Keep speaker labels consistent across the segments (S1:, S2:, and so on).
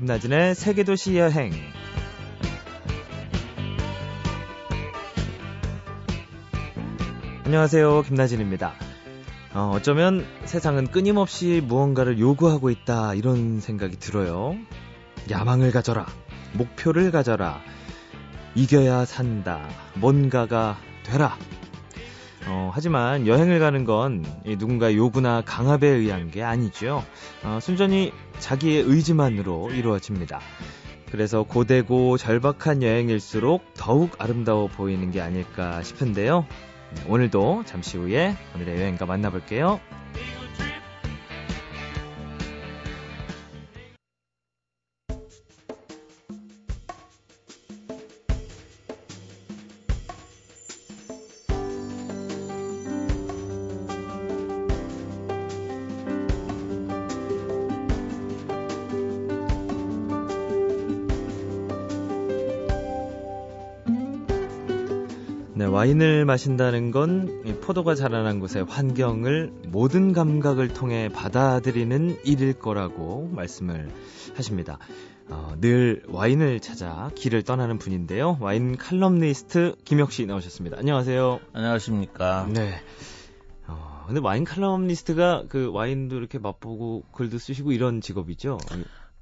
S1: 김나진의 세계도시 여행. 안녕하세요. 김나진입니다. 어, 어쩌면 세상은 끊임없이 무언가를 요구하고 있다, 이런 생각이 들어요. 야망을 가져라. 목표를 가져라. 이겨야 산다. 뭔가가 되라. 어, 하지만 여행을 가는 건 누군가 요구나 강압에 의한 게 아니죠. 어, 순전히 자기의 의지만으로 이루어집니다. 그래서 고되고 절박한 여행일수록 더욱 아름다워 보이는 게 아닐까 싶은데요. 오늘도 잠시 후에 오늘의 여행가 만나볼게요. 와인을 마신다는 건 포도가 자라난 곳의 환경을 모든 감각을 통해 받아들이는 일일 거라고 말씀을 하십니다. 어, 늘 와인을 찾아 길을 떠나는 분인데요. 와인 칼럼니스트 김혁 씨 나오셨습니다. 안녕하세요.
S2: 안녕하십니까.
S1: 네. 어, 근데 와인 칼럼니스트가 그 와인도 이렇게 맛보고 글도 쓰시고 이런 직업이죠?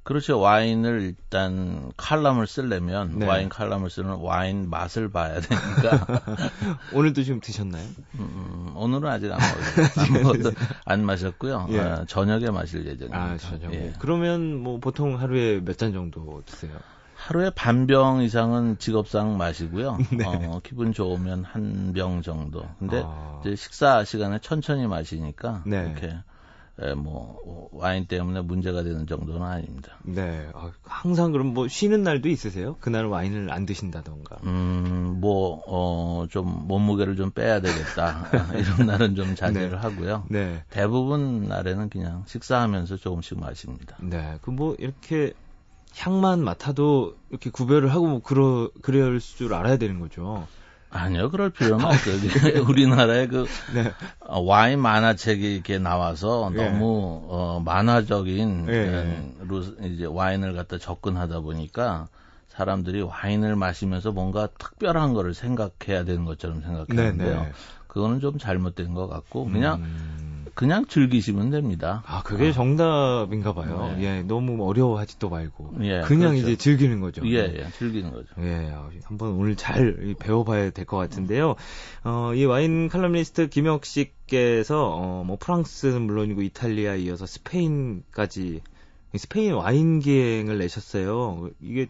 S2: 그렇죠. 와인을 일단 칼럼을 쓰려면
S1: 네.
S2: 와인 칼럼을 쓰는 와인 맛을 봐야 되니까
S1: 오늘도 좀 드셨나요?
S2: 음, 오늘은 아직 안 먹었어요. 아무것도 안 마셨고요.
S1: 예.
S2: 어, 저녁에 마실 예정입니다.
S1: 아, 저녁에.
S2: 예.
S1: 그러면 뭐 보통 하루에 몇 잔 정도 드세요?
S2: 하루에 반 병 이상은 직업상 마시고요.
S1: 네.
S2: 어, 기분 좋으면 한 병 정도. 근데
S1: 아.
S2: 이제 식사 시간에 천천히 마시니까
S1: 네.
S2: 이렇게 에, 뭐 와인 때문에 문제가 되는 정도는 아닙니다.
S1: 네. 아, 항상 그럼 뭐 쉬는 날도 있으세요? 그날 와인을 안 드신다던가.
S2: 음, 뭐, 어, 좀 몸무게를 좀 빼야 되겠다. 이런 날은 좀 자제를
S1: 네.
S2: 하고요.
S1: 네.
S2: 대부분 날에는 그냥 식사하면서 조금씩 마십니다.
S1: 네. 그 뭐 이렇게 향만 맡아도 이렇게 구별을 하고 뭐 그러 그럴 줄 알아야 되는 거죠.
S2: 아니요, 그럴 필요는 없어요. 이게 우리나라에 그
S1: 네.
S2: 어, 와인 만화책이 이렇게 나와서
S1: 예.
S2: 너무 어, 만화적인
S1: 예.
S2: 그런 루- 이제 와인을 갖다 접근하다 보니까 사람들이 와인을 마시면서 뭔가 특별한 거를 생각해야 되는 것처럼 생각하는데요.
S1: 네.
S2: 그거는 좀 잘못된 것 같고 그냥
S1: 음.
S2: 그냥 즐기시면 됩니다.
S1: 아, 그게 정답인가 봐요.
S2: 네.
S1: 예. 너무 어려워하지도 말고
S2: 예,
S1: 그냥
S2: 그렇죠.
S1: 이제 즐기는 거죠.
S2: 예, 예, 즐기는 거죠.
S1: 예, 아, 한번 오늘 잘 배워봐야 될 것 같은데요. 어, 이 와인 칼럼니스트 김혁 씨께서 어, 뭐 프랑스는 물론이고 이탈리아 이어서 스페인까지 이 스페인 와인 기행을 내셨어요. 이게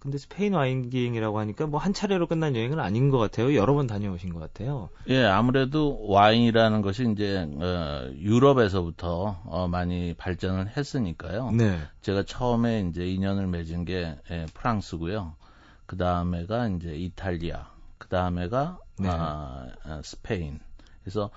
S1: 근데 스페인 와인 기행이라고 하니까 뭐 한 차례로 끝난 여행은 아닌 것 같아요. 여러 번 다녀오신 것 같아요.
S2: 예, 아무래도 와인이라는 것이 이제 어, 유럽에서부터 어, 많이 발전을 했으니까요.
S1: 네,
S2: 제가 처음에 이제 인연을 맺은 게 예, 프랑스고요. 그 다음에가 이제 이탈리아, 그 다음에가
S1: 네.
S2: 아, 아, 스페인. 그래서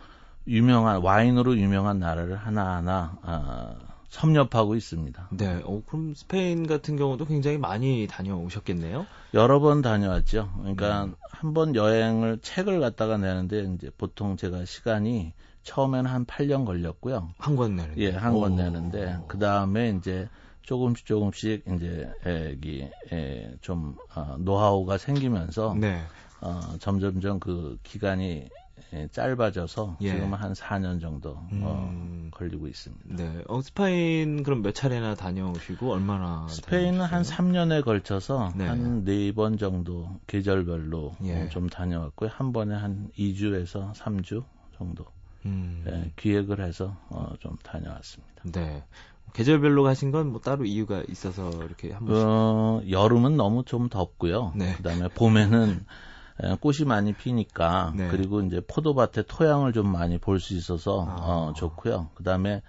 S2: 유명한 와인으로 유명한 나라를 하나하나 아, 섭렵하고 있습니다.
S1: 네. 어, 그럼 스페인 같은 경우도 굉장히 많이 다녀오셨겠네요.
S2: 여러 번 다녀왔죠. 그러니까
S1: 음.
S2: 한번 여행을 책을 갖다가 내는데 이제 보통 제가 시간이 처음에는 한 8년 걸렸고요.
S1: 한 권 내는.
S2: 예, 한 권 내는데 그 다음에 이제 조금씩 조금씩 이제 여기 좀 어, 노하우가 생기면서
S1: 네.
S2: 어, 점점점 그 기간이 예, 짧아져서
S1: 예.
S2: 지금 한 4년 정도 어,
S1: 음.
S2: 걸리고 있습니다.
S1: 네. 어, 스페인 그럼 몇 차례나 다녀오시고 얼마나
S2: 스페인은 한
S1: 다녀오셨어요?
S2: 3년에 걸쳐서
S1: 네.
S2: 한네 번 정도 계절별로
S1: 예.
S2: 어, 좀 다녀왔고요. 한 번에 한 2주에서 3주 정도
S1: 음.
S2: 예, 기획을 해서 어, 좀 다녀왔습니다.
S1: 네. 계절별로 가신 건 뭐 따로 이유가 있어서 이렇게 한 번씩.
S2: 어, 여름은 너무 좀 덥고요.
S1: 네.
S2: 그다음에 봄에는 에, 꽃이 많이 피니까
S1: 네.
S2: 그리고 이제 포도밭의 토양을 좀 많이 볼 수 있어서
S1: 아.
S2: 어, 좋고요. 그다음에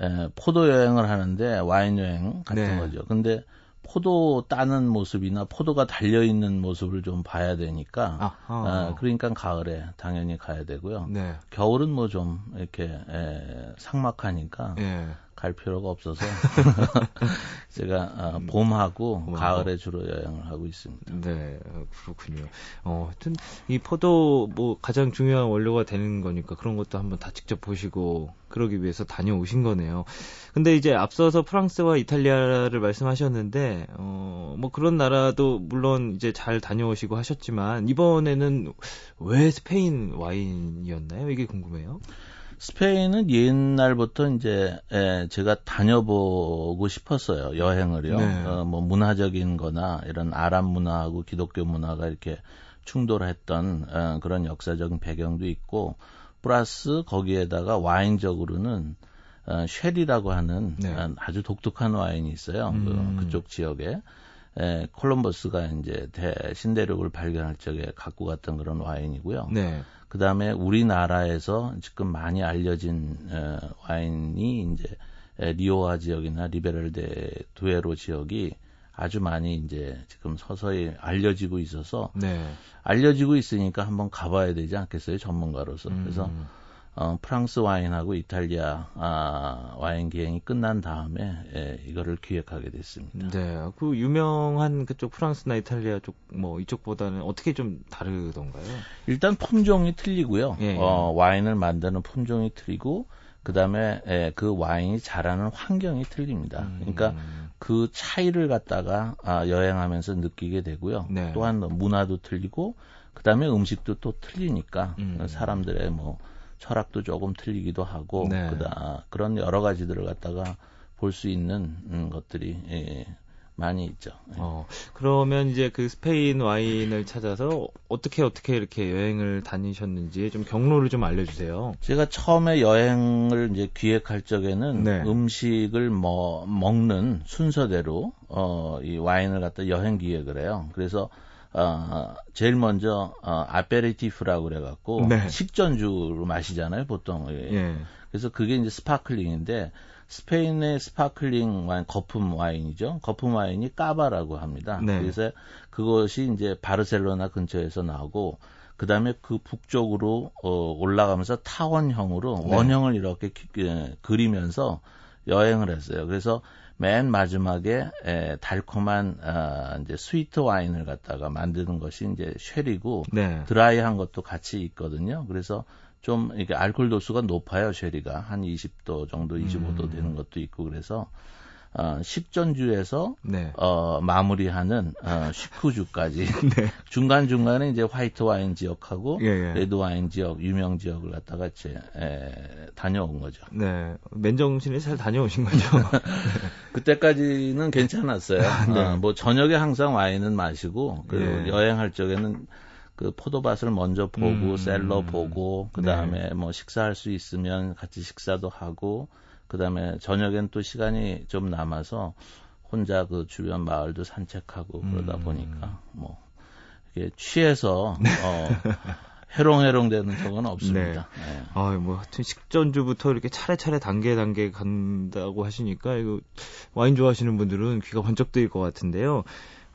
S2: 에, 포도 여행을 하는데 와인 여행 같은
S1: 네.
S2: 거죠. 근데 포도 따는 모습이나 포도가 달려 있는 모습을 좀 봐야 되니까
S1: 아,
S2: 어, 그러니까 가을에 당연히 가야 되고요.
S1: 네.
S2: 겨울은 뭐 좀 이렇게 에, 삭막하니까
S1: 예.
S2: 갈 필요가 없어서 제가 어, 봄하고 봄하고. 가을에 주로 여행을 하고 있습니다.
S1: 네, 그렇군요. 어, 하여튼 이 포도 뭐 가장 중요한 원료가 되는 거니까 그런 것도 한번 다 직접 보시고 그러기 위해서 다녀오신 거네요. 근데 이제 앞서서 프랑스와 이탈리아를 말씀하셨는데 어, 뭐 그런 나라도 물론 이제 잘 다녀오시고 하셨지만 이번에는 왜 스페인 와인이었나요? 이게 궁금해요.
S2: 스페인은 옛날부터 이제 에, 제가 다녀보고 싶었어요 여행을요. 네. 어, 뭐 문화적인 거나 이런 아랍 문화하고 기독교 문화가 이렇게 충돌했던 어, 그런 역사적인 배경도 있고 플러스 거기에다가 와인적으로는 어, 쉐리라고 하는 네. 어, 아주 독특한 와인이 있어요. 그, 음. 그, 그쪽 지역에. 에, 콜럼버스가 이제 대 신대륙을 발견할 적에 갖고 갔던 그런 와인이고요. 네. 그 다음에 우리나라에서 지금 많이 알려진 어, 와인이 이제 에, 리오아 지역이나 리베랄데 두에로 지역이 아주 많이 이제 지금 서서히 알려지고 있어서 네. 알려지고 있으니까 한번 가봐야 되지 않겠어요 전문가로서 음. 그래서 어, 프랑스 와인하고 이탈리아 아, 와인 기행이 끝난 다음에 예, 이거를 기획하게 됐습니다.
S1: 네, 그 유명한 그쪽 프랑스나 이탈리아 쪽 뭐 이쪽보다는 어떻게 좀 다르던가요?
S2: 일단 품종이 틀리고요. 예, 예. 어, 와인을 만드는 품종이 틀리고 그다음에 예, 그 와인이 자라는 환경이 틀립니다. 음. 그러니까 그 차이를 갖다가 아, 여행하면서 느끼게 되고요. 네. 또한 문화도 틀리고 그다음에 음식도 또 틀리니까 음. 사람들의 뭐 철학도 조금 틀리기도 하고 네. 그다 그런 여러 가지들을 갖다가 볼 수 있는 음, 것들이 예, 많이 있죠. 예.
S1: 어, 그러면 이제 그 스페인 와인을 찾아서 어떻게 어떻게 이렇게 여행을 다니셨는지 좀 경로를 좀 알려주세요.
S2: 제가 처음에 여행을 이제 기획할 적에는 네. 음식을 뭐 먹는 순서대로 어, 이 와인을 갖다 여행 기획을 해요. 그래서 어, 제일 먼저 어, 아페리티프라고 그래갖고 네. 식전주로 마시잖아요, 보통. 예. 예. 그래서 그게 이제 스파클링인데 스페인의 스파클링 와인, 거품 와인이죠. 거품 와인이 까바라고 합니다. 네. 그래서 그것이 이제 바르셀로나 근처에서 나오고 그 다음에 그 북쪽으로 어, 올라가면서 타원형으로 네. 원형을 이렇게 기, 예, 그리면서 여행을 했어요. 그래서 맨 마지막에 에, 달콤한 아, 이제 스위트 와인을 갖다가 만드는 것이 이제 쉐리고 네. 드라이한 것도 같이 있거든요. 그래서 좀 이게 알코올 도수가 높아요, 쉐리가 한 20도 정도, 25도 음. 되는 것도 있고 그래서 어, 식전주에서 네. 어, 마무리하는 어, 식후주까지 네. 중간 중간에 이제 화이트 와인 지역하고 예, 예. 레드 와인 지역 유명 지역을 갖다가 이제 에, 다녀온 거죠.
S1: 네, 맨정신에 잘 다녀오신 거죠.
S2: 그때까지는 괜찮았어요. 네. 어, 뭐 저녁에 항상 와인은 마시고 그 예. 여행할 적에는 그 포도밭을 먼저 보고 음. 셀러 보고 그 다음에 네. 뭐 식사할 수 있으면 같이 식사도 하고 그다음에 저녁엔 또 시간이 좀 남아서 혼자 그 주변 마을도 산책하고 그러다 음. 보니까 뭐 이게 취해서 네. 어 해롱해롱 되는 적은 없습니다. 네. 네.
S1: 아, 뭐 하여튼 식전주부터 이렇게 차례차례 단계 단계 간다고 하시니까 이거 와인 좋아하시는 분들은 귀가 번쩍 뜨일 것 같은데요.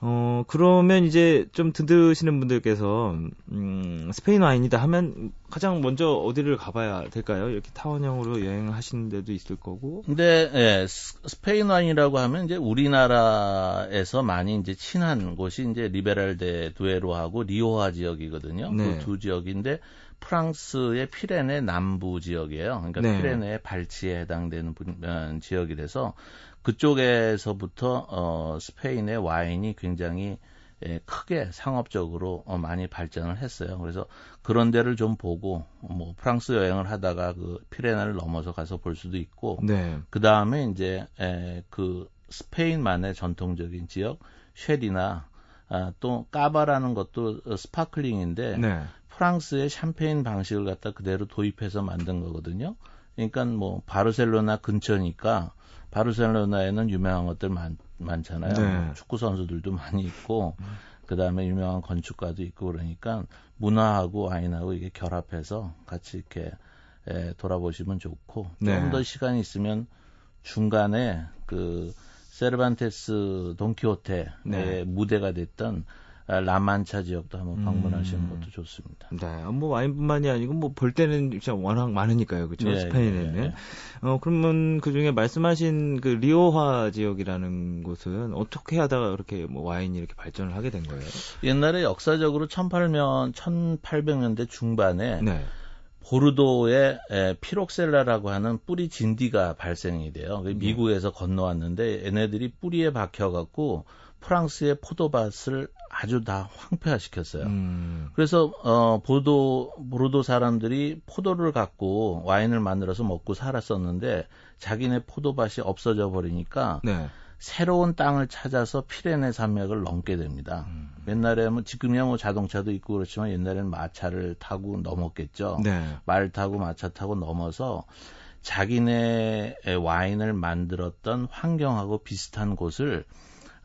S1: 어, 그러면 이제 좀 듣으시는 분들께서, 음, 스페인 와인이다 하면 가장 먼저 어디를 가봐야 될까요? 이렇게 타원형으로 여행을 하시는 데도 있을 거고.
S2: 근데, 예, 스페인 와인이라고 하면 이제 우리나라에서 많이 이제 친한 곳이 이제 리베랄데 두에로하고 리오하 지역이거든요. 그 네. 그두 지역인데, 프랑스의 피레네 남부 지역이에요. 그러니까 네. 피레네의 발치에 해당되는 분, 어, 지역이라서 그쪽에서부터 어, 스페인의 와인이 굉장히 예, 크게 상업적으로 어, 많이 발전을 했어요. 그래서 그런 데를 좀 보고 뭐 프랑스 여행을 하다가 그 피레네를 넘어서 가서 볼 수도 있고 네. 그 다음에 이제 에, 그 스페인만의 전통적인 지역 쉐리나 아, 또 까바라는 것도 sparkling인데 네. 프랑스의 샴페인 방식을 갖다 그대로 도입해서 만든 거거든요. 그러니까 뭐 바르셀로나 근처니까 바르셀로나에는 유명한 것들 많, 많잖아요. 네. 축구 선수들도 많이 있고 음. 그다음에 유명한 건축가도 있고 그러니까 문화하고 와인하고 이게 결합해서 같이 이렇게 에, 돌아보시면 좋고 네. 좀더 시간이 있으면 중간에 그 세르반테스 돈키호테의 네. 무대가 됐던 아, 라만차 지역도 한번 방문하시는 음. 것도 좋습니다.
S1: 네, 뭐 와인뿐만이 아니고 뭐 볼 때는 진짜 워낙 많으니까요, 그렇죠? 네, 스페인에는. 네, 네. 어 그러면 그 중에 말씀하신 그 리오화 지역이라는 곳은 어떻게 하다가 그렇게 뭐 와인이 이렇게 발전을 하게 된 거예요?
S2: 옛날에 역사적으로 1800년 1800년대 중반에 네. 보르도에 에, 피록셀라라고 하는 뿌리 진디가 발생이 돼요. 네. 미국에서 건너왔는데 얘네들이 뿌리에 박혀갖고 프랑스의 포도밭을 아주 다 황폐화시켰어요. 음. 그래서 어 보도 보르도 사람들이 포도를 갖고 와인을 만들어서 먹고 살았었는데 자기네 포도밭이 없어져 버리니까 네. 새로운 땅을 찾아서 피레네 산맥을 넘게 됩니다. 음. 옛날에 뭐 지금이야 뭐 자동차도 있고 그렇지만 옛날에는 마차를 타고 넘었겠죠. 네. 말 타고 마차 타고 넘어서 자기네 와인을 만들었던 환경하고 비슷한 곳을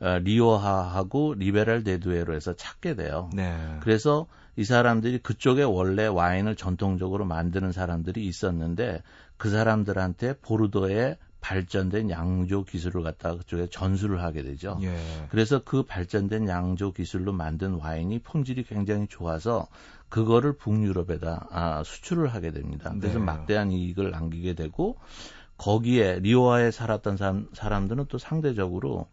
S2: 어, 리오하하고 리베랄 데두에로 해서 찾게 돼요. 네. 그래서 이 사람들이 그쪽에 원래 와인을 전통적으로 만드는 사람들이 있었는데 그 사람들한테 보르도에 발전된 양조 기술을 갖다가 그쪽에 전수를 하게 되죠. 예. 그래서 그 발전된 양조 기술로 만든 와인이 품질이 굉장히 좋아서 그거를 북유럽에다 아, 수출을 하게 됩니다. 그래서 네. 막대한 이익을 남기게 되고 거기에 리오아에 살았던 사람, 사람들은 또 상대적으로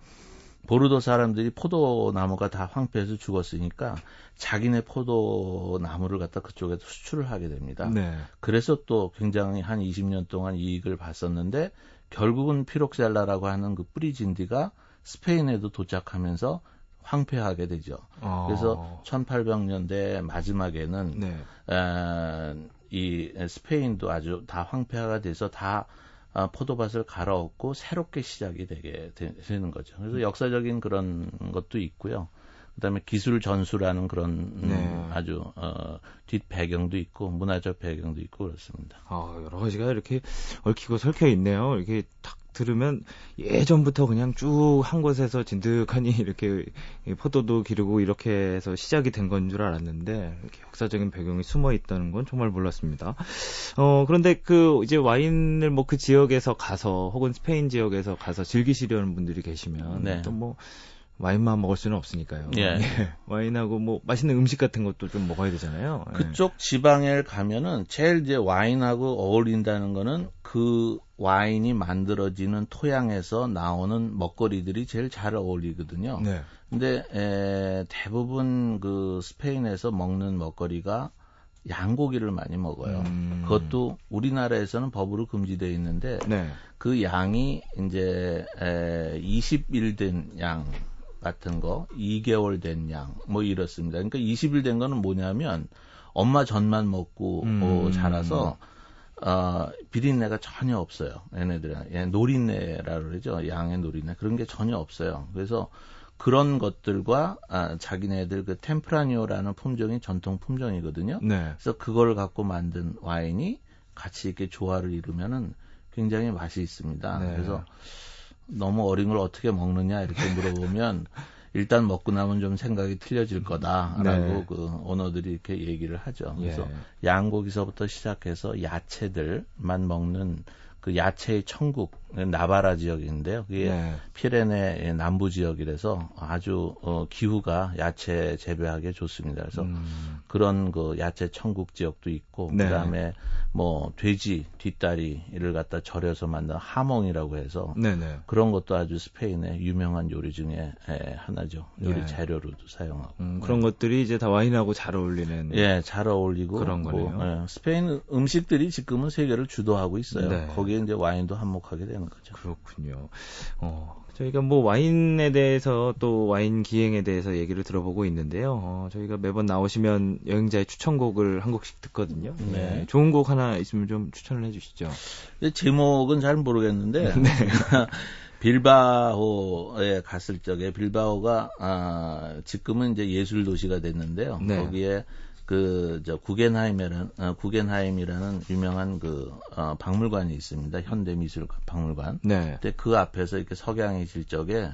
S2: 보르도 사람들이 포도나무가 다 황폐해서 죽었으니까 자기네 포도나무를 갖다 그쪽에 수출을 하게 됩니다. 네. 그래서 또 굉장히 한 20년 동안 이익을 봤었는데 결국은 피록셀라라고 하는 그 뿌리진디가 스페인에도 도착하면서 황폐하게 되죠. 어. 그래서 1800년대 마지막에는 네. 에, 이 스페인도 아주 다 황폐화가 돼서 다 아, 포도밭을 갈아엎고 새롭게 시작이 되게 되 는 거죠. 그래서 역사적인 그런 것도 있고요. 그다음에 기술 전수라는 그런 네. 아주 어, 뒷 배경도 있고 문화적 배경도 있고 그렇습니다.
S1: 아, 여러 가지가 이렇게 얽히고 설켜 있네요. 이렇게 탁 들으면 예전부터 그냥 쭉 한 곳에서 진득하니 이렇게 포도도 기르고 이렇게 해서 시작이 된 건 줄 알았는데 이렇게 역사적인 배경이 숨어 있다는 건 정말 몰랐습니다. 어, 그런데 그 이제 와인을 뭐 그 지역에서 가서 혹은 스페인 지역에서 가서 즐기시려는 분들이 계시면 네. 또뭐 와인만 먹을 수는 없으니까요. 예. 예. 와인하고 뭐 맛있는 음식 같은 것도 좀 먹어야 되잖아요.
S2: 예. 그쪽 지방에 가면은 제일 이제 와인하고 어울린다는 거는 그 와인이 만들어지는 토양에서 나오는 먹거리들이 제일 잘 어울리거든요. 네. 근데 에, 대부분 그 스페인에서 먹는 먹거리가 양고기를 많이 먹어요. 음. 그것도 우리나라에서는 법으로 금지되어 있는데 네. 그 양이 이제 에, 20일 된 양 같은 거 2개월 된 양 뭐 이렇습니다. 그러니까 20일 된 거는 뭐냐면 엄마 전만 먹고 음. 어, 자라서 어, 비린내가 전혀 없어요. 얘네들은 얘 노린내라 그러죠. 양의 노린내 그런 게 전혀 없어요. 그래서 그런 것들과 아, 자기네들 그 템프라니오라는 품종이 전통 품종이거든요. 네. 그래서 그걸 갖고 만든 와인이 같이 이렇게 조화를 이루면은 굉장히 맛이 있습니다. 네. 그래서 너무 어린 걸 어떻게 먹느냐 이렇게 물어보면 일단 먹고 나면 좀 생각이 틀려질 거다라고 네. 그 언어들이 이렇게 얘기를 하죠. 그래서 예. 양고기서부터 시작해서 야채들만 먹는 그 야채의 천국 나바라 지역인데요. 그게 네. 피레네 남부 지역이라서 아주 어, 기후가 야채 재배하기 좋습니다. 그래서 음. 그런 그 야채 천국 지역도 있고 네. 그다음에 뭐 돼지 뒷다리를 갖다 절여서 만든 하몽이라고 해서 네네. 네. 그런 것도 아주 스페인의 유명한 요리 중에 에, 하나죠. 요리 네. 재료로도 사용하고
S1: 음, 그런 네. 것들이 이제 다 와인하고 잘 어울리는
S2: 예, 잘 어울리고 그런 뭐, 거네요. 뭐, 예, 스페인 음식들이 지금은 세계를 주도하고 있어요. 네. 거기에 이제 와인도 한몫하게 되는 거죠.
S1: 그렇군요. 어, 저희가 뭐 와인에 대해서 또 와인 기행에 대해서 얘기를 들어보고 있는데요. 어, 저희가 매번 나오시면 여행자의 추천곡을 한 곡씩 듣거든요. 네. 네. 좋은 곡 하나 있으면 좀 추천을 해주시죠.
S2: 제목은 잘 모르겠는데 네. 빌바오에 갔을 적에 빌바오가 아, 지금은 이제 예술 도시가 됐는데요. 네. 거기에 그 저 구겐하임이라는 어, 구겐하임이라는 유명한 그 어, 박물관이 있습니다. 현대미술 박물관. 네. 근데 그 앞에서 이렇게 석양이 질 적에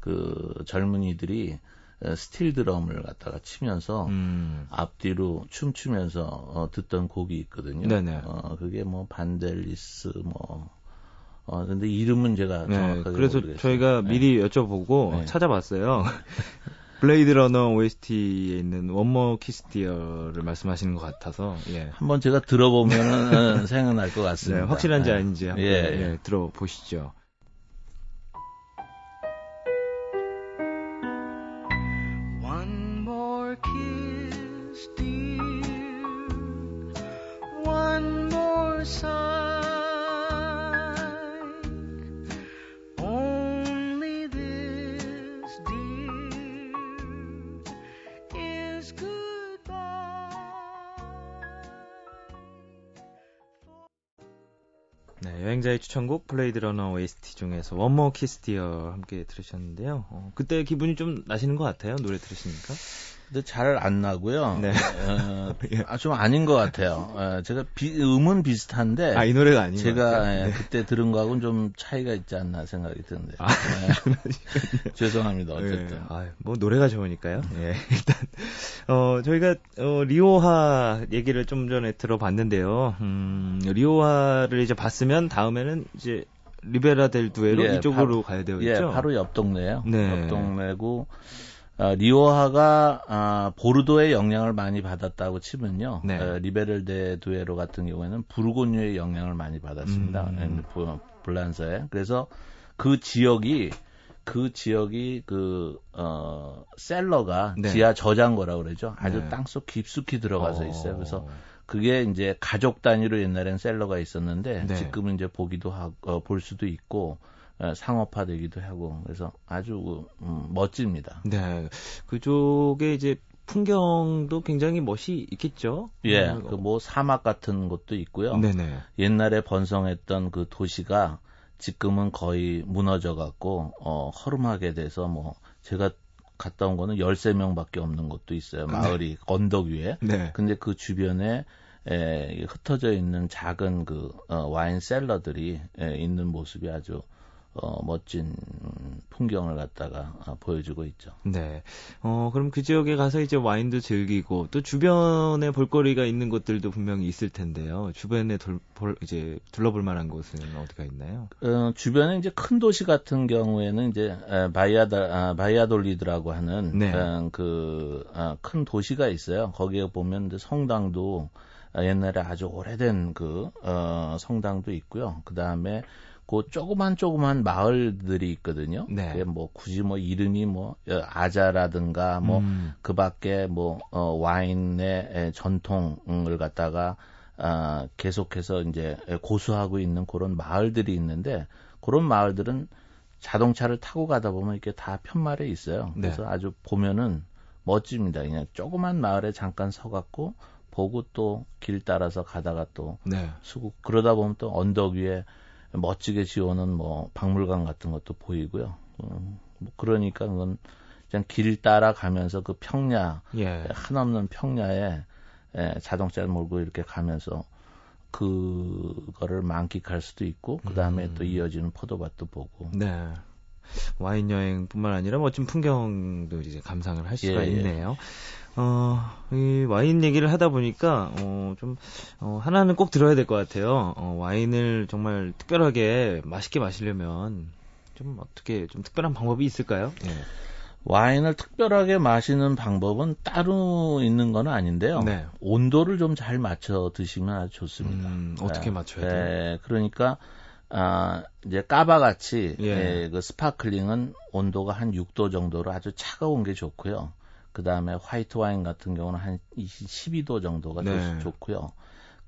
S2: 그 젊은이들이 어, 스틸 드럼을 갖다가 치면서 음. 앞뒤로 춤추면서 어, 듣던 곡이 있거든요. 네네. 어, 그게 뭐 반젤리스 뭐 어, 근데 이름은 제가 네, 정확하게
S1: 그래서
S2: 모르겠어요.
S1: 저희가 네. 미리 여쭤보고 네. 찾아봤어요. Blade Runner OST에 있는 One More Kiss, Dear를 말씀하시는 것 같아서 예.
S2: 한번 제가 들어보면 생각날 것 같습니다.
S1: 네, 확실한지 아닌지 한번 예. 예, 들어보시죠. 여 행자의 추천곡 Blade Runner OST 중에서 One More Kiss, Dear 함께 들으셨는데요. 어, 그때 기분이 좀 나시는 것 같아요. 노래 들으시니까.
S2: 근데 잘 안 나고요. 네. 어, 아, 좀 아닌 것 같아요. 어, 제가 비, 음은 비슷한데.
S1: 아, 이 노래가 아닌
S2: 제가 예, 네. 그때 들은 거하고는 좀 차이가 있지 않나 생각이 드는데. 아, 네. 죄송합니다. 어쨌든. 네.
S1: 아, 뭐 노래가 좋으니까요. 예. 일단, 어, 저희가, 어, 리오하 얘기를 좀 전에 들어봤는데요. 음, 리오하를 이제 봤으면 다음에는 이제 리베라 델 두에로 예, 이쪽으로 바, 가야 되겠죠?
S2: 예, 바로 옆 동네요. 네. 옆 동네고 어, 리오하가 아, 보르도의 영향을 많이 받았다고 치면요. 네. 어, 리베를데 두에로 같은 경우에는 부르고뉴의 영향을 많이 받았습니다. 음. 블란서에. 그래서 그 지역이 그 지역이 그, 어, 셀러가 네. 지하 저장고라고 그러죠. 아주 네. 땅속 깊숙이 들어가서 있어요. 그래서 어. 그게 이제 가족 단위로 옛날엔 셀러가 있었는데 네. 지금은 이제 보기도 하고, 어, 볼 수도 있고, 어, 상업화되기도 하고 그래서 아주 음, 멋집니다.
S1: 네, 그쪽에 이제 풍경도 굉장히 멋이 있겠죠.
S2: 예, 음, 그뭐 사막 같은 곳도 있고요. 네네. 옛날에 번성했던 그 도시가 지금은 거의 무너져 갖고 어 허름하게 돼서 뭐 제가 갔다 온 거는 13명밖에 없는 곳도 있어요. 네. 마을이 네. 언덕 위에. 네. 근데 그 주변에 에, 흩어져 있는 작은 그 어, 와인 셀러들이 에, 있는 모습이 아주 어, 멋진 풍경을 갖다가 어, 보여주고 있죠.
S1: 네. 어, 그럼 그 지역에 가서 이제 와인도 즐기고 또 주변에 볼거리가 있는 곳들도 분명히 있을 텐데요. 주변에 돌, 볼, 이제 둘러볼 만한 곳은 어디가 있나요?
S2: 어, 주변에 이제 큰 도시 같은 경우에는 이제 바이아다 아, 바이아돌리드라고 하는 네. 어, 그큰 아, 도시가 있어요. 거기에 보면 성당도 옛날에 아주 오래된 그 어, 성당도 있고요. 그 다음에 그 조그만 조그만 마을들이 있거든요. 네. 그게 뭐 굳이 뭐 이름이 뭐 어, 아자라든가 뭐 음. 그밖에 뭐 어, 와인의 전통을 갖다가 아, 계속해서 이제 고수하고 있는 그런 마을들이 있는데 그런 마을들은 자동차를 타고 가다 보면 이렇게 다 편말에 있어요. 네. 그래서 네. 아주 보면은 멋집니다. 그냥 조그만 마을에 잠깐 서갖고 보고 또 길 따라서 가다가 또 네. 수국 그러다 보면 또 언덕 위에 멋지게 지어놓은 뭐 박물관 같은 것도 보이고요. 음, 뭐 그러니까 그건 그냥 길 따라 가면서 그 평야 예. 한없는 평야에 에, 자동차를 몰고 이렇게 가면서 그거를 만끽할 수도 있고 그 다음에 음. 또 이어지는 포도밭도 보고.
S1: 네. 와인 여행뿐만 아니라 멋진 풍경도 이제 감상을 할 수가 예, 예. 있네요. 어, 이 와인 얘기를 하다 보니까, 어, 좀, 어, 하나는 꼭 들어야 될 것 같아요. 어, 와인을 정말 특별하게 맛있게 마시려면, 좀 어떻게, 좀 특별한 방법이 있을까요? 예.
S2: 와인을 특별하게 마시는 방법은 따로 있는 건 아닌데요. 네. 온도를 좀 잘 맞춰 드시면 아주 좋습니다. 음,
S1: 어떻게 맞춰야 돼요? 네,
S2: 그러니까, 아, 이제 까바같이, 예. 예, 그 sparkling은 온도가 한 6도 정도로 아주 차가운 게 좋고요. 그 다음에 화이트 와인 같은 경우는 한 12도 정도가 네. 좋고요.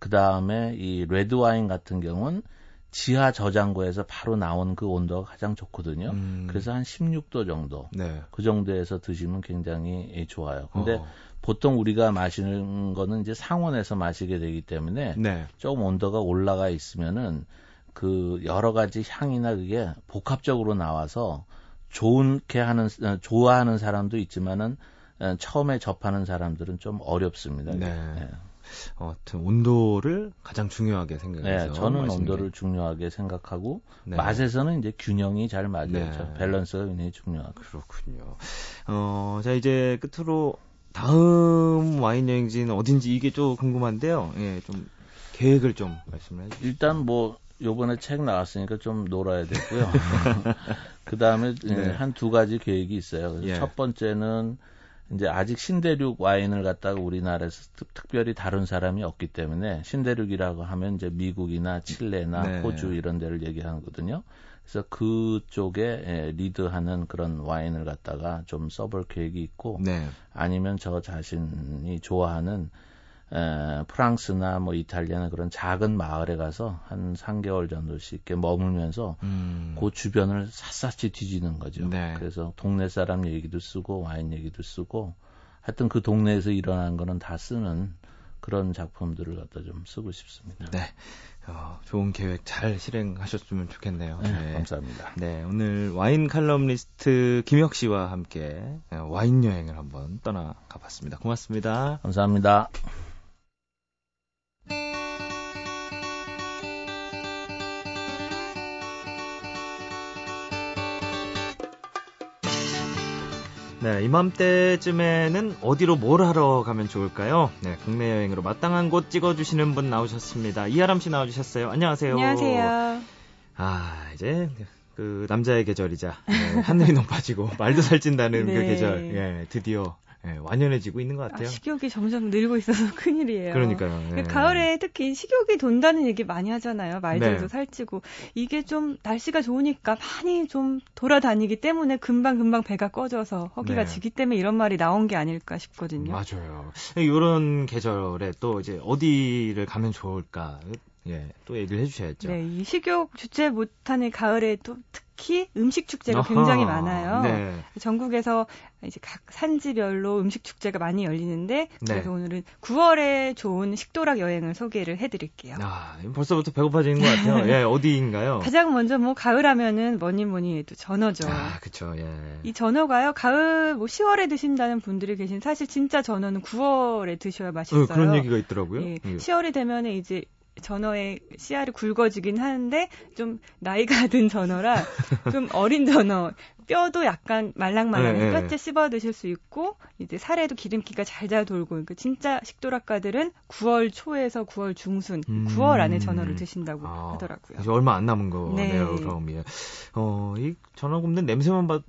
S2: 그 다음에 이 레드 와인 같은 경우는 지하 저장고에서 바로 나온 그 온도가 가장 좋거든요. 음. 그래서 한 16도 정도. 네. 그 정도에서 드시면 굉장히 좋아요. 근데 어. 보통 우리가 마시는 거는 이제 상온에서 마시게 되기 때문에 네. 조금 온도가 올라가 있으면은 그 여러 가지 향이나 그게 복합적으로 나와서 좋게 하는 좋아하는 사람도 있지만은 어, 처음에 접하는 사람들은 좀 어렵습니다. 네. 네.
S1: 어, 하여튼 온도를 가장 중요하게 생각해서
S2: 네, 저는 온도를 중요하게 생각하고 네. 맛에서는 이제 균형이 잘 맞아야죠. 네. 밸런스가 굉장히 중요하고
S1: 그렇군요. 어, 자 이제 끝으로 다음 와인 여행지는 어딘지 이게 좀 궁금한데요. 예, 좀 계획을 좀 말씀을 해주세요.
S2: 일단 뭐 요번에 책 나왔으니까 좀 놀아야 되고요. 그 다음에 네. 한두 가지 계획이 있어요. 예. 첫 번째는 이제 아직 신대륙 와인을 갖다가 우리나라에서 특, 별히 다룬 사람이 없기 때문에 신대륙이라고 하면 이제 미국이나 칠레나 네. 호주 이런 데를 얘기하거든요. 그래서 그쪽에 예, 리드하는 그런 와인을 갖다가 좀 써볼 계획이 있고 네. 아니면 저 자신이 좋아하는 에, 프랑스나 뭐 이탈리아나 그런 작은 마을에 가서 한 3개월 정도씩 이렇게 머물면서 음. 그 주변을 샅샅이 뒤지는 거죠. 네. 그래서 동네 사람 얘기도 쓰고 와인 얘기도 쓰고 하여튼 그 동네에서 일어난 거는 다 쓰는 그런 작품들을 갖다 좀 쓰고 싶습니다.
S1: 네. 어, 좋은 계획 잘 실행하셨으면 좋겠네요.
S2: 네, 네. 감사합니다.
S1: 네, 오늘 와인 칼럼니스트 김혁 씨와 함께 와인 여행을 한번 떠나가 봤습니다. 고맙습니다.
S2: 감사합니다.
S1: 네, 이맘때쯤에는 어디로 뭘 하러 가면 좋을까요? 네, 국내 여행으로 마땅한 곳 찍어주시는 분 나오셨습니다. 이하람 씨 나와주셨어요. 안녕하세요.
S3: 안녕하세요.
S1: 아, 이제 그 남자의 계절이자 네, 하늘이 높아지고 말도 살찐다는 그 네. 그 계절, 예, 드디어 예, 완연해지고 있는 것 같아요. 아,
S3: 식욕이 점점 늘고 있어서 큰일이에요.
S1: 그러니까요.
S3: 예. 가을에 특히 식욕이 돈다는 얘기 많이 하잖아요. 말들도 네. 살찌고 이게 좀 날씨가 좋으니까 많이 좀 돌아다니기 때문에 금방 금방 배가 꺼져서 허기가 네. 지기 때문에 이런 말이 나온 게 아닐까 싶거든요.
S1: 맞아요. 이런 계절에 또 이제 어디를 가면 좋을까? 예, 또 얘기를 해주셔야죠.
S3: 네, 이 식욕 주체 못하는 가을에 또 특 히 음식 축제가 아하, 굉장히 많아요. 네. 전국에서 이제 각 산지별로 음식 축제가 많이 열리는데 그래서 네. 오늘은 9월에 좋은 식도락 여행을 소개를 해드릴게요.
S1: 아, 벌써부터 배고파지는 것 같아요. 예, 어디인가요?
S3: 가장 먼저 뭐 가을하면은 뭐니 뭐니 해도 전어죠.
S1: 아, 그렇죠. 예.
S3: 이 전어가요. 가을 뭐 10월에 드신다는 분들이 계신 사실 진짜 전어는 9월에 드셔야 맛있어요. 어,
S1: 그런 얘기가 있더라고요.
S3: 예. 예. 10월이 되면은 이제 전어의 씨알이 굵어지긴 하는데 좀 나이가 든 전어라 좀 어린 전어 뼈도 약간 말랑말랑해 네, 뼈째 씹어 드실 수 있고 이제 살에도 기름기가 잘잘 돌고 그러니까 진짜 식도락가들은 9월 초에서 9월 중순, 음. 9월 안에 전어를 드신다고 아, 하더라고요.
S1: 이제 얼마 안 남은 거네요, 네. 그럼 예. 어, 이 전어 굽는 냄새만 맡,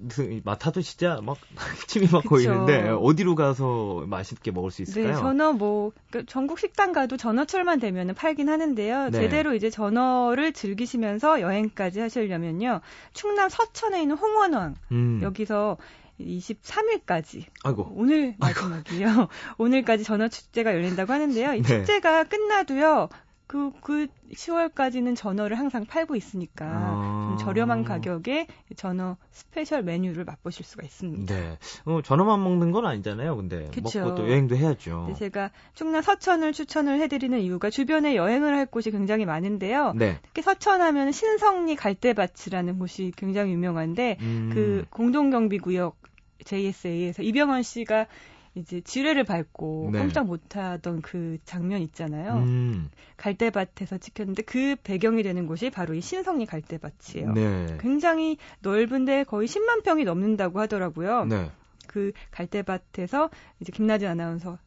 S1: 맡아도 진짜 막 침이 막 고이는데 어디로 가서 맛있게 먹을 수 있을까요?
S3: 네, 전어 뭐 그러니까 전국 식당 가도 전어철만 되면은 팔긴 하는데요. 네. 제대로 이제 전어를 즐기시면서 여행까지 하시려면요. 충남 서천에 있는 홍원항 음. 여기서 23일까지. 아이고. 오늘 마지막이요. 오늘까지 전어 축제가 열린다고 하는데요. 이 네. 축제가 끝나도요. 그, 그 10월까지는 전어를 항상 팔고 있으니까 아... 좀 저렴한 가격에 전어 special 메뉴를 맛보실 수가 있습니다.
S1: 네. 어, 전어만 먹는 건 아니잖아요. 근데 그쵸. 먹고 또 여행도 해야죠.
S3: 네, 제가 충남 서천을 추천을 해드리는 이유가 주변에 여행을 할 곳이 굉장히 많은데요. 네. 특히 서천하면 신성리 갈대밭이라는 곳이 굉장히 유명한데 음... 그 공동경비구역 JSA에서 이병헌 씨가 이제 지뢰를 밟고 네. 꼼짝 못하던 그 장면 있잖아요. 음. 갈대밭에서 찍혔는데 그 배경이 되는 곳이 바로 이 신성리 갈대밭이에요. 네. 굉장히 넓은데 거의 10만 평이 넘는다고 하더라고요. 네. 그 갈대밭에서 이제 김나진 아나운서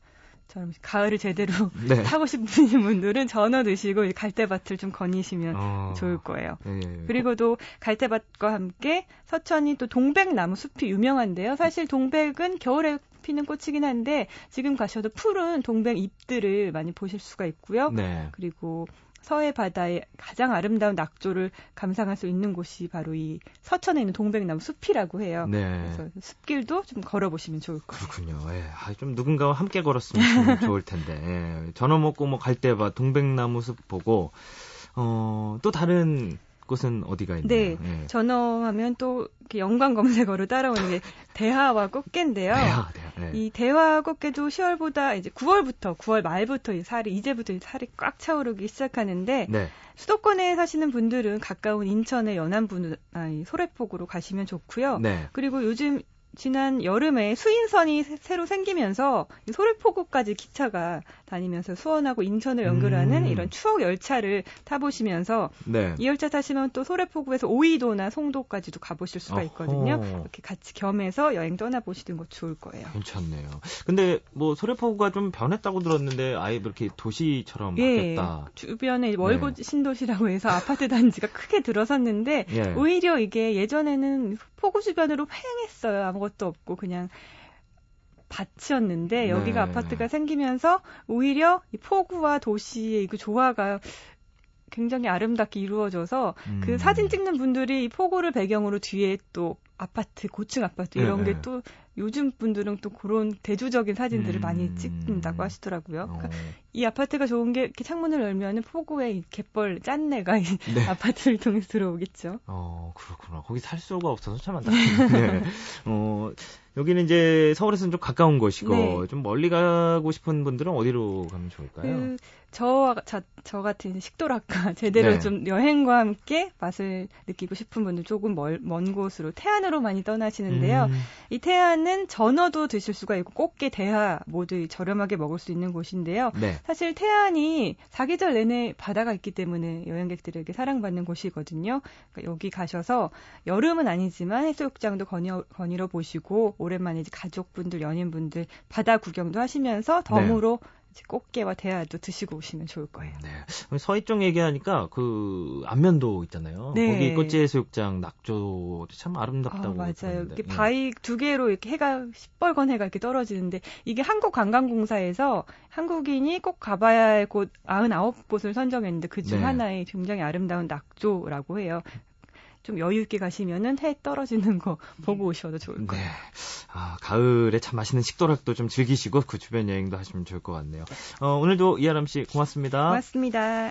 S3: 처럼 가을을 제대로 네. 타고 싶은 분들은 전어 드시고 갈대밭을 좀 거니시면 어... 좋을 거예요. 예, 예. 예. 그리고 또 갈대밭과 함께 서천이 또 동백나무 숲이 유명한데요. 사실 동백은 겨울에 피는 꽃이긴 한데 지금 가셔도 푸른 동백 잎들을 많이 보실 수가 있고요. 네. 그리고 서해 바다의 가장 아름다운 낙조를 감상할 수 있는 곳이 바로 이 서천에 있는 동백나무 숲이라고 해요. 네. 그래서 숲길도 좀 걸어보시면 좋을 것
S1: 같아요. 그렇군요. 예. 아, 좀 누군가와 함께 걸었으면 좋을 텐데. 예. 전어 먹고 뭐갈때봐 동백나무 숲 보고 어, 또 다른 곳은 어디가 있나요?
S3: 네, 예. 전어하면 또 연관 검색어로 따라오는 게 대하와 꽃게인데요. 대하, 대하, 네. 이 대하 꽃게도 10월보다 이제 9월부터 9월 말부터 살이 이제부터 살이 꽉 차오르기 시작하는데 네. 수도권에 사시는 분들은 가까운 인천의 연안분 아니 소래폭으로 가시면 좋고요. 네. 그리고 요즘 지난 여름에 수인선이 새로 생기면서 소래포구까지 기차가 다니면서 수원하고 인천을 연결하는 음. 이런 추억 열차를 타보시면서 네. 이 열차 타시면 또 소래포구에서 오이도나 송도까지도 가보실 수가 있거든요. 어허. 이렇게 같이 겸해서 여행 떠나보시는 거 좋을 거예요.
S1: 괜찮네요. 근데 뭐 소래포구가 좀 변했다고 들었는데 아예 이렇게 도시처럼 예, 바뀌었다.
S3: 주변에 월고 네. 신도시라고 해서 아파트 단지가 크게 들어섰는데 예. 오히려 이게 예전에는 포구 주변으로 휑했어요. 아무 것도 없고 그냥 밭이었는데 여기가 네. 아파트가 생기면서 오히려 이 포구와 도시의 그 조화가 굉장히 아름답게 이루어져서 그 음. 그 사진 찍는 분들이 이 포구를 배경으로 뒤에 또 아파트 고층 아파트 이런 네. 게또 요즘 분들은 또 그런 대조적인 사진들을 음. 많이 찍는다고 하시더라고요. 그러니까 어. 이 아파트가 좋은 게 이렇게 창문을 열면은 포구에 갯벌 짠내가 네. 아파트를 통해서 들어오겠죠.
S1: 어 그렇구나. 거기 살 수가 없어서 참 안타깝네. 네. 어 여기는 이제 서울에서는 좀 가까운 곳이고 네. 좀 멀리 가고 싶은 분들은 어디로 가면 좋을까요? 그,
S3: 저와 저, 저 같은 식도락과 제대로 네. 좀 여행과 함께 맛을 느끼고 싶은 분들 조금 멀, 먼 곳으로 태안으로 많이 떠나시는데요. 음. 이 태안은 전어도 드실 수가 있고 꽃게, 대하 모두 저렴하게 먹을 수 있는 곳인데요. 네. 사실 태안이 사계절 내내 바다가 있기 때문에 여행객들에게 사랑받는 곳이거든요. 그러니까 여기 가셔서 여름은 아니지만 해수욕장도 거니어, 거니러 보시고 오랜만에 이제 가족분들, 연인분들 바다 구경도 하시면서 덤으로 네. 꽃게와 대하도 드시고 오시면 좋을 거예요.
S1: 네. 서해 쪽 얘기하니까 그 안면도 있잖아요. 네. 거기 꽃제 해수욕장 낙조 참 아름답다고. 아,
S3: 맞아요. 이게 네. 바위 두 개로 이렇게 해가 시뻘건 해가 이렇게 떨어지는데 이게 한국관광공사에서 한국인이 꼭 가봐야 할 곳 99곳을 선정했는데 그중 네. 하나에 굉장히 아름다운 낙조라고 해요. 좀 여유 있게 가시면은 해 떨어지는 거 보고 오셔도 좋을 네. 거예요. 네.
S1: 아, 가을에 참 맛있는 식도락도 좀 즐기시고 그 주변 여행도 하시면 좋을 것 같네요. 어, 오늘도 이하람 씨 고맙습니다.
S3: 고맙습니다.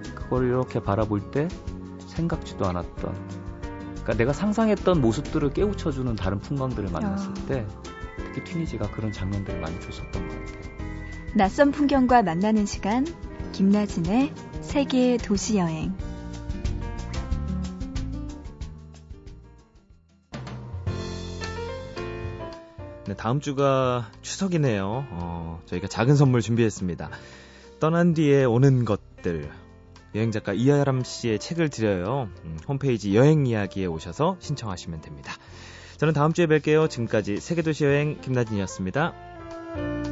S4: 그걸 이렇게 바라볼 때 생각지도 않았던 그러니까 내가 상상했던 모습들을 깨우쳐주는 다른 풍광들을 만났을 아. 때 특히 튀니지가 그런 장면들을 많이 줬었던 것 같아요.
S5: 낯선 풍경과 만나는 시간 김나진의 세계 도시 여행
S1: 네, 다음 주가 추석이네요. 어, 저희가 작은 선물 준비했습니다. 떠난 뒤에 오는 것들 여행 작가 이하람 씨의 책을 드려요. 음, 홈페이지 여행 이야기에 오셔서 신청하시면 됩니다. 저는 다음 주에 뵐게요. 지금까지 세계도시 여행 김나진이었습니다.